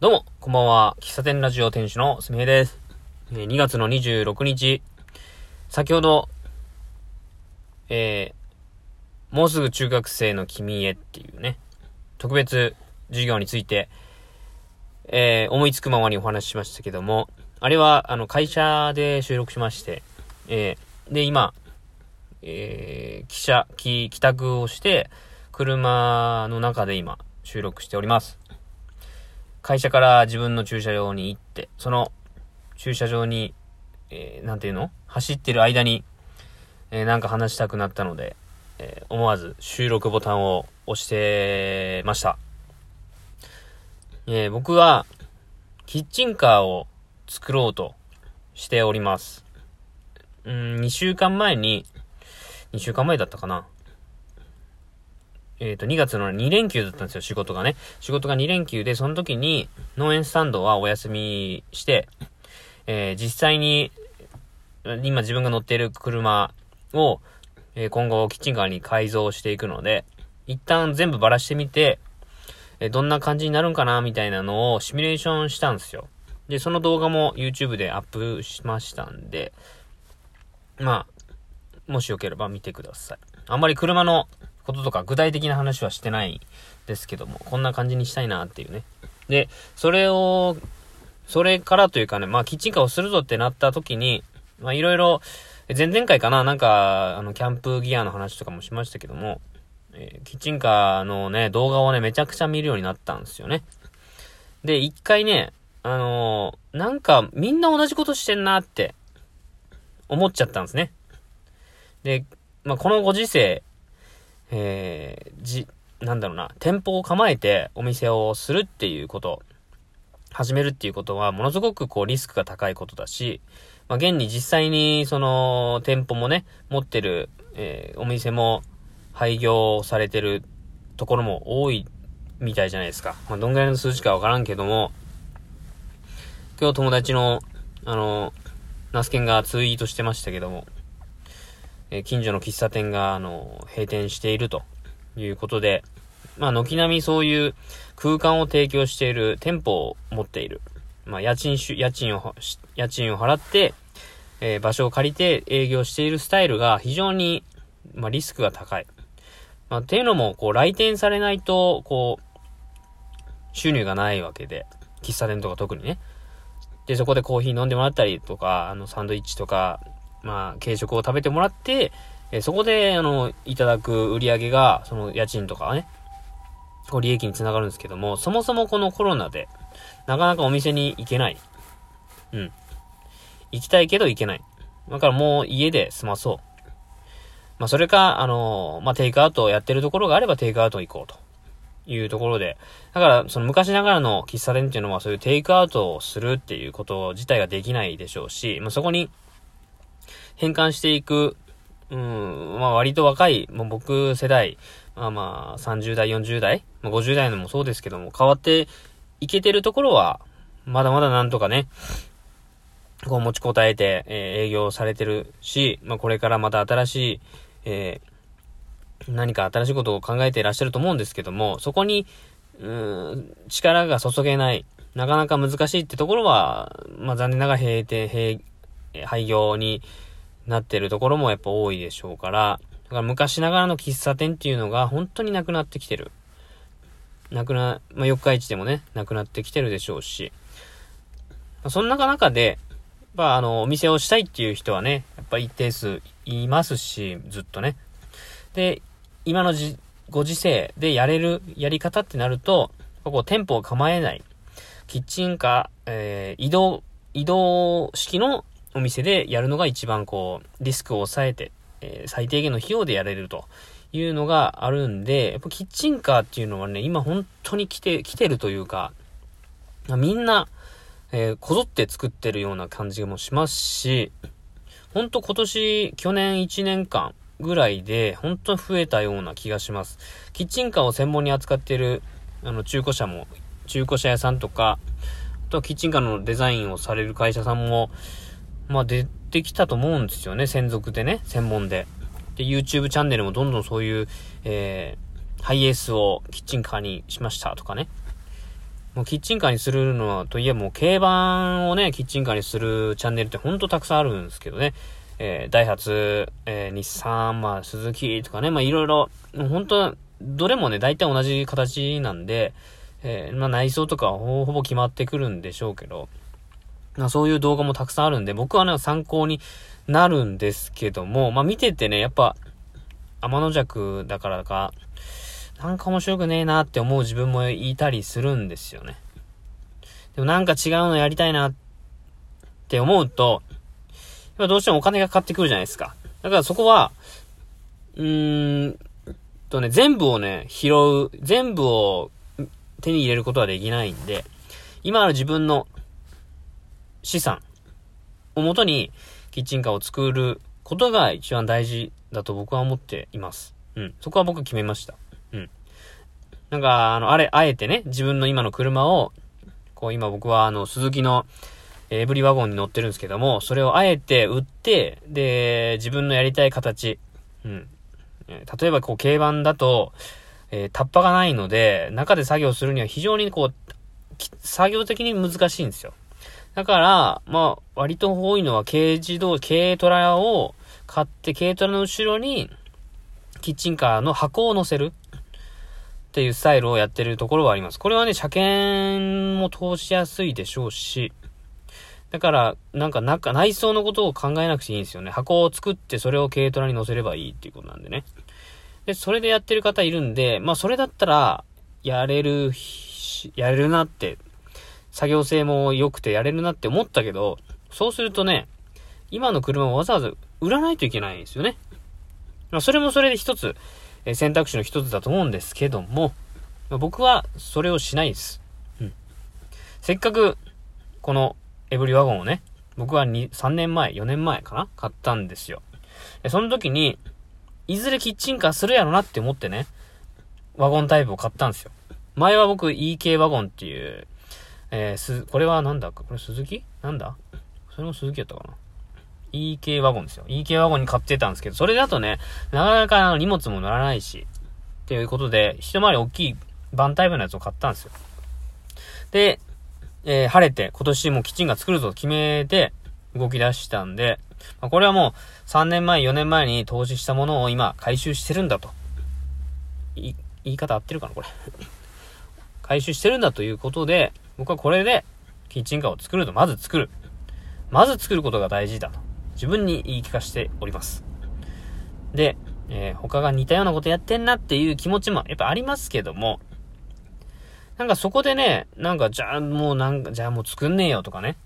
どうも、こんばんは。喫茶店ラジオ店主のすみへです。2月の26日、先ほど、えー、もうすぐ中学生の君へっていうね、特別授業について、えー、思いつくままにお話ししましたけども、あれは、あの、会社で収録しまして、えー、で、今、えー、記者、帰宅をして、車の中で今、収録しております。会社から自分の駐車場に行って、その駐車場に、えー、なんていうの？走ってる間に、えー、なんか話したくなったので、えー、思わず収録ボタンを押してました。えー、僕は、キッチンカーを作ろうとしております。うん、2週間前に、2週間前だったかな。えっ、ー、と、2月の2連休だったんですよ、仕事がね。仕事が2連休で、その時に農園スタンドはお休みして、えー、実際に、今自分が乗っている車を、えー、今後キッチンカーに改造していくので、一旦全部ばらしてみて、えどんな感じになるんかな、みたいなのをシミュレーションしたんですよ。で、その動画も YouTube でアップしましたんで、まあ、もしよければ見てください。あんまり車のこととか具体的な話はしてないですけども、こんな感じにしたいなっていうね。で、それを、それからというかね、まあキッチンカーをするぞってなった時に、まあいろいろ、前々回かな、なんか、あの、キャンプギアの話とかもしましたけども、えー、キッチンカーのね、動画をね、めちゃくちゃ見るようになったんですよね。で、一回ね、あのー、なんか、みんな同じことしてんなって、思っちゃったんですね。で、まあ、このご時世、えー、じ、なんだろうな、店舗を構えてお店をするっていうこと、始めるっていうことは、ものすごくこうリスクが高いことだし、まあ、現に実際にその店舗もね、持ってる、えー、お店も廃業されてるところも多いみたいじゃないですか。まあ、どんぐらいの数字かわからんけども、今日友達の、あの、ナスケンがツイートしてましたけども、え近所の喫茶店が、あの、閉店しているということで、まあ、軒並みそういう空間を提供している店舗を持っている。まあ、家賃家賃を、家賃を払って、えー、場所を借りて営業しているスタイルが非常に、まあ、リスクが高い。まあ、っていうのも、こう、来店されないと、こう、収入がないわけで、喫茶店とか特にね。で、そこでコーヒー飲んでもらったりとか、あの、サンドイッチとか、まあ、軽食を食べてもらって、えそこで、あの、いただく売り上げが、その家賃とかね、こう利益につながるんですけども、そもそもこのコロナで、なかなかお店に行けない。うん。行きたいけど行けない。だからもう家で済まそう。まあ、それか、あのまあ、テイクアウトをやってるところがあればテイクアウト行こうと。いうところで。だから、その昔ながらの喫茶店っていうのはそういうテイクアウトをするっていうこと自体ができないでしょうし、まあ、そこに変換していく、うん、まあ割と若い、もう僕世代、まあまあ30代、40代、まあ、50代のもそうですけども、変わっていけてるところは、まだまだなんとかね、こう持ちこたえて、えー、営業されてるし、まあこれからまた新しい、えー、何か新しいことを考えていらっしゃると思うんですけども、そこに、うん、力が注げない、なかなか難しいってところは、まあ残念ながら閉店、閉、廃業になってるところもやっぱ多いでしょうから、だから昔ながらの喫茶店っていうのが本当になくなってきてる。なくな、まあ、四日市でもね、なくなってきてるでしょうし、まあ、そんな中で、まあ、あの、お店をしたいっていう人はね、やっぱ一定数いますし、ずっとね。で、今のじ、ご時世でやれるやり方ってなると、ここ店舗を構えない。キッチンカー、えー、移動、移動式のお店でやるのが一番こう、リスクを抑えて、えー、最低限の費用でやれるというのがあるんで、やっぱキッチンカーっていうのはね、今本当に来て、来てるというか、みんな、えー、こぞって作ってるような感じもしますし、ほんと今年、去年1年間ぐらいで、本当に増えたような気がします。キッチンカーを専門に扱っている、あの、中古車も、中古車屋さんとか、あとはキッチンカーのデザインをされる会社さんも、まあ出てきたと思うんですよね、専属でね、専門で。で、YouTube チャンネルもどんどんそういう、えー、ハイエースをキッチンカーにしましたとかね。もうキッチンカーにするのは、といえばもう軽バンをね、キッチンカーにするチャンネルってほんとたくさんあるんですけどね。えー、ダイハツ、えー、日産、まあ、鈴木とかね、まあ、いろいろ、本当どれもね、大体同じ形なんで、えー、まあ、内装とかほぼ決まってくるんでしょうけど、ま、そういう動画もたくさんあるんで、僕はね、参考になるんですけども、まあ、見ててね、やっぱ、天の弱だからか、なんか面白くねえなって思う自分もいたりするんですよね。でもなんか違うのやりたいなって思うと、やっぱどうしてもお金がかかってくるじゃないですか。だからそこは、うーんとね、全部をね、拾う、全部を手に入れることはできないんで、今ある自分の資産をもとにキッチンカーを作ることが一番大事だと僕は思っています。うん。そこは僕は決めました。うん。なんか、あの、あれ、あえてね、自分の今の車を、こう今僕はあの、鈴木のエブリワゴンに乗ってるんですけども、それをあえて売って、で、自分のやりたい形、うん。例えばこう、軽バンだと、えー、タッパがないので、中で作業するには非常にこう、作業的に難しいんですよ。だから、まあ、割と多いのは軽自動、軽トラを買って、軽トラの後ろに、キッチンカーの箱を乗せるっていうスタイルをやってるところはあります。これはね、車検も通しやすいでしょうし、だから、なんか中、内装のことを考えなくていいんですよね。箱を作ってそれを軽トラに乗せればいいっていうことなんでね。で、それでやってる方いるんで、まあそれだったら、やれる、やれるなって、作業性も良くてやれるなって思ったけど、そうするとね、今の車をわざわざ売らないといけないんですよね。まあそれもそれで一つ、え選択肢の一つだと思うんですけども、まあ、僕はそれをしないです。うん。せっかく、このエブリワゴンをね、僕は2、3年前、4年前かな買ったんですよ。その時に、いずれキッチンカーするやろなって思ってね、ワゴンタイプを買ったんですよ。前は僕 EK ワゴンっていう、えー、す、これはなんだ？これ鈴木？なんだ？それも鈴木やったかな ?EK ワゴンですよ。EK ワゴンに買ってたんですけど、それだとね、なかなか荷物も乗らないし、っていうことで、一回り大きいバンタイプのやつを買ったんですよ。で、えー、晴れて今年もキッチンカー作るぞと決めて動き出したんで、まあ、これはもう3年前、4年前に投資したものを今回収してるんだと。い、言い方合ってるかなこれ。回収してるんだということで、僕はこれでキッチンカーを作ると、まず作る。まず作ることが大事だと。自分に言い聞かせております。で、えー、他が似たようなことやってんなっていう気持ちもやっぱありますけども、なんかそこでね、なんかじゃあもうなんか、じゃあもう作んねえよとかね。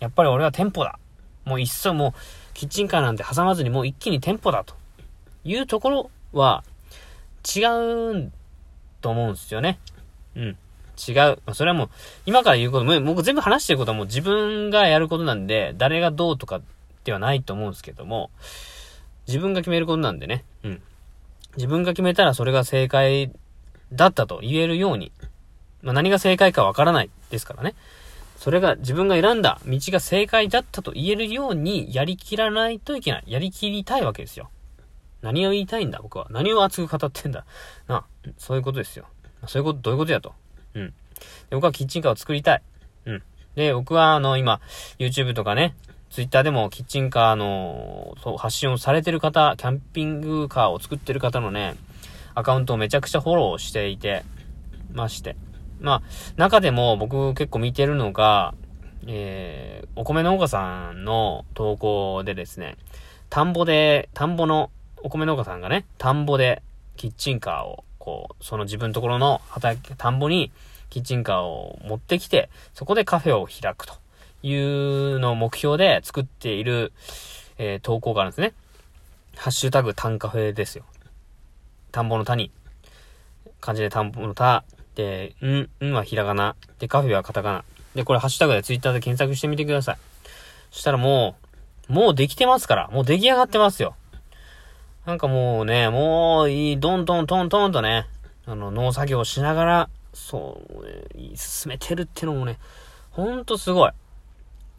やっぱり俺は店舗だ。もういっそもうキッチンカーなんて挟まずにもう一気に店舗だというところは違うと思うんですよね。うん。違う。それはもう、今から言うことも、僕全部話してることはもう自分がやることなんで、誰がどうとかではないと思うんですけども、自分が決めることなんでね。うん。自分が決めたらそれが正解だったと言えるように、まあ、何が正解かわからないですからね。それが自分が選んだ道が正解だったと言えるようにやりきらないといけない。やりきりたいわけですよ。何を言いたいんだ僕は。何を熱く語ってんだな、そういうことですよ。そういうこと、どういうことやと。うん。で僕はキッチンカーを作りたい。うん。で、僕はあの、今、YouTube とかね、Twitter でもキッチンカーの、発信をされてる方、キャンピングカーを作ってる方のね、アカウントをめちゃくちゃフォローしていて、まして。まあ、中でも僕結構見てるのが、えー、お米農家さんの投稿でですね、田んぼで、田んぼのお米農家さんがね、田んぼでキッチンカーを、こう、その自分のところの畑、田んぼにキッチンカーを持ってきて、そこでカフェを開くというのを目標で作っている、えー、投稿があるんですね。ハッシュタグタンカフェですよ。田んぼの田に、漢字で田んぼの田、で、ん、んはひらがな。で、カフェはカタカナ。で、これハッシュタグでツイッターで検索してみてください。そしたらもう、もうできてますから。もう出来上がってますよ。なんかもうね、もういい、どんどんトントンとね、あの、農作業しながら、そう、進めてるってのもね、ほんとすごい。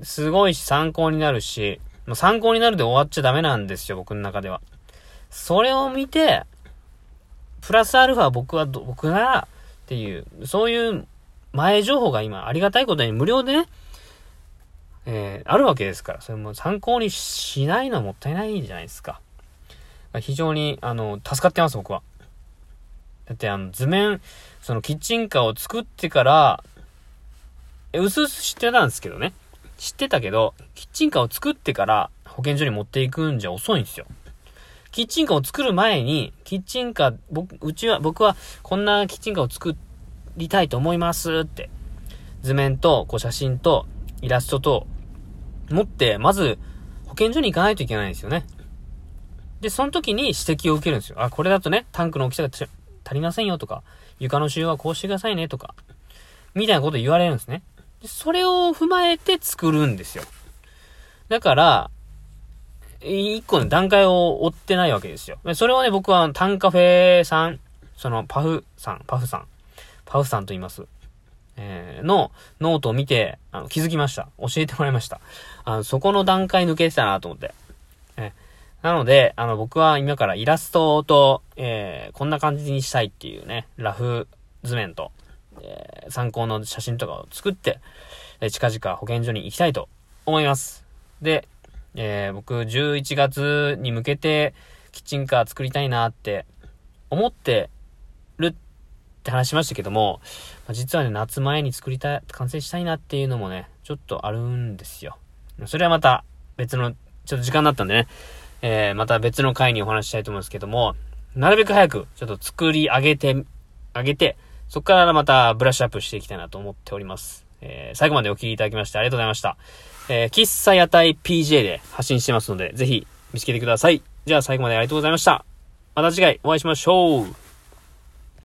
すごいし参考になるし、参考になるで終わっちゃダメなんですよ、僕の中では。それを見て、プラスアルファ僕は、僕なら、っていう、そういう前情報が今ありがたいことに無料でね、えー、あるわけですから、それも参考にしないのはもったいないじゃないですか。非常に、あの、助かってます、僕は。だって、あの、図面、そのキッチンカーを作ってから、え、うすうす知ってたんですけどね。知ってたけど、キッチンカーを作ってから保健所に持っていくんじゃ遅いんですよ。キッチンカーを作る前に、キッチンカー、僕、うちは、僕はこんなキッチンカーを作りたいと思いますって、図面と、こう写真と、イラストと、持って、まず、保健所に行かないといけないんですよね。で、その時に指摘を受けるんですよ。あ、これだとね、タンクの大きさが足りませんよとか、床の仕様はこうしてくださいねとか、みたいなこと言われるんですね。でそれを踏まえて作るんですよ。だから、一個の段階を追ってないわけですよ。それをね、僕はタンカフェさん、そのパフさん、パフさん、パフさんと言います。えー、のノートを見て、あの、気づきました。教えてもらいました。あの、そこの段階抜けてたなと思って。なので、あの、僕は今からイラストと、えー、こんな感じにしたいっていうね、ラフ図面と、えー、参考の写真とかを作って、え近々保健所に行きたいと思います。で、えー、僕11月に向けてキッチンカー作りたいなって思ってるって話しましたけども、まあ、実はね、夏前に作りたい、完成したいなっていうのもね、ちょっとあるんですよ。それはまた別の、ちょっと時間になったんでね、えー、また別の回にお話ししたいと思うんですけども、なるべく早くちょっと作り上げて、上げて、そこからまたブラッシュアップしていきたいなと思っております。えー、最後までお聴きいただきましてありがとうございました。えー、喫茶屋台 PJ で発信してますので、ぜひ見つけてください。じゃあ最後までありがとうございました。また次回お会いしましょう。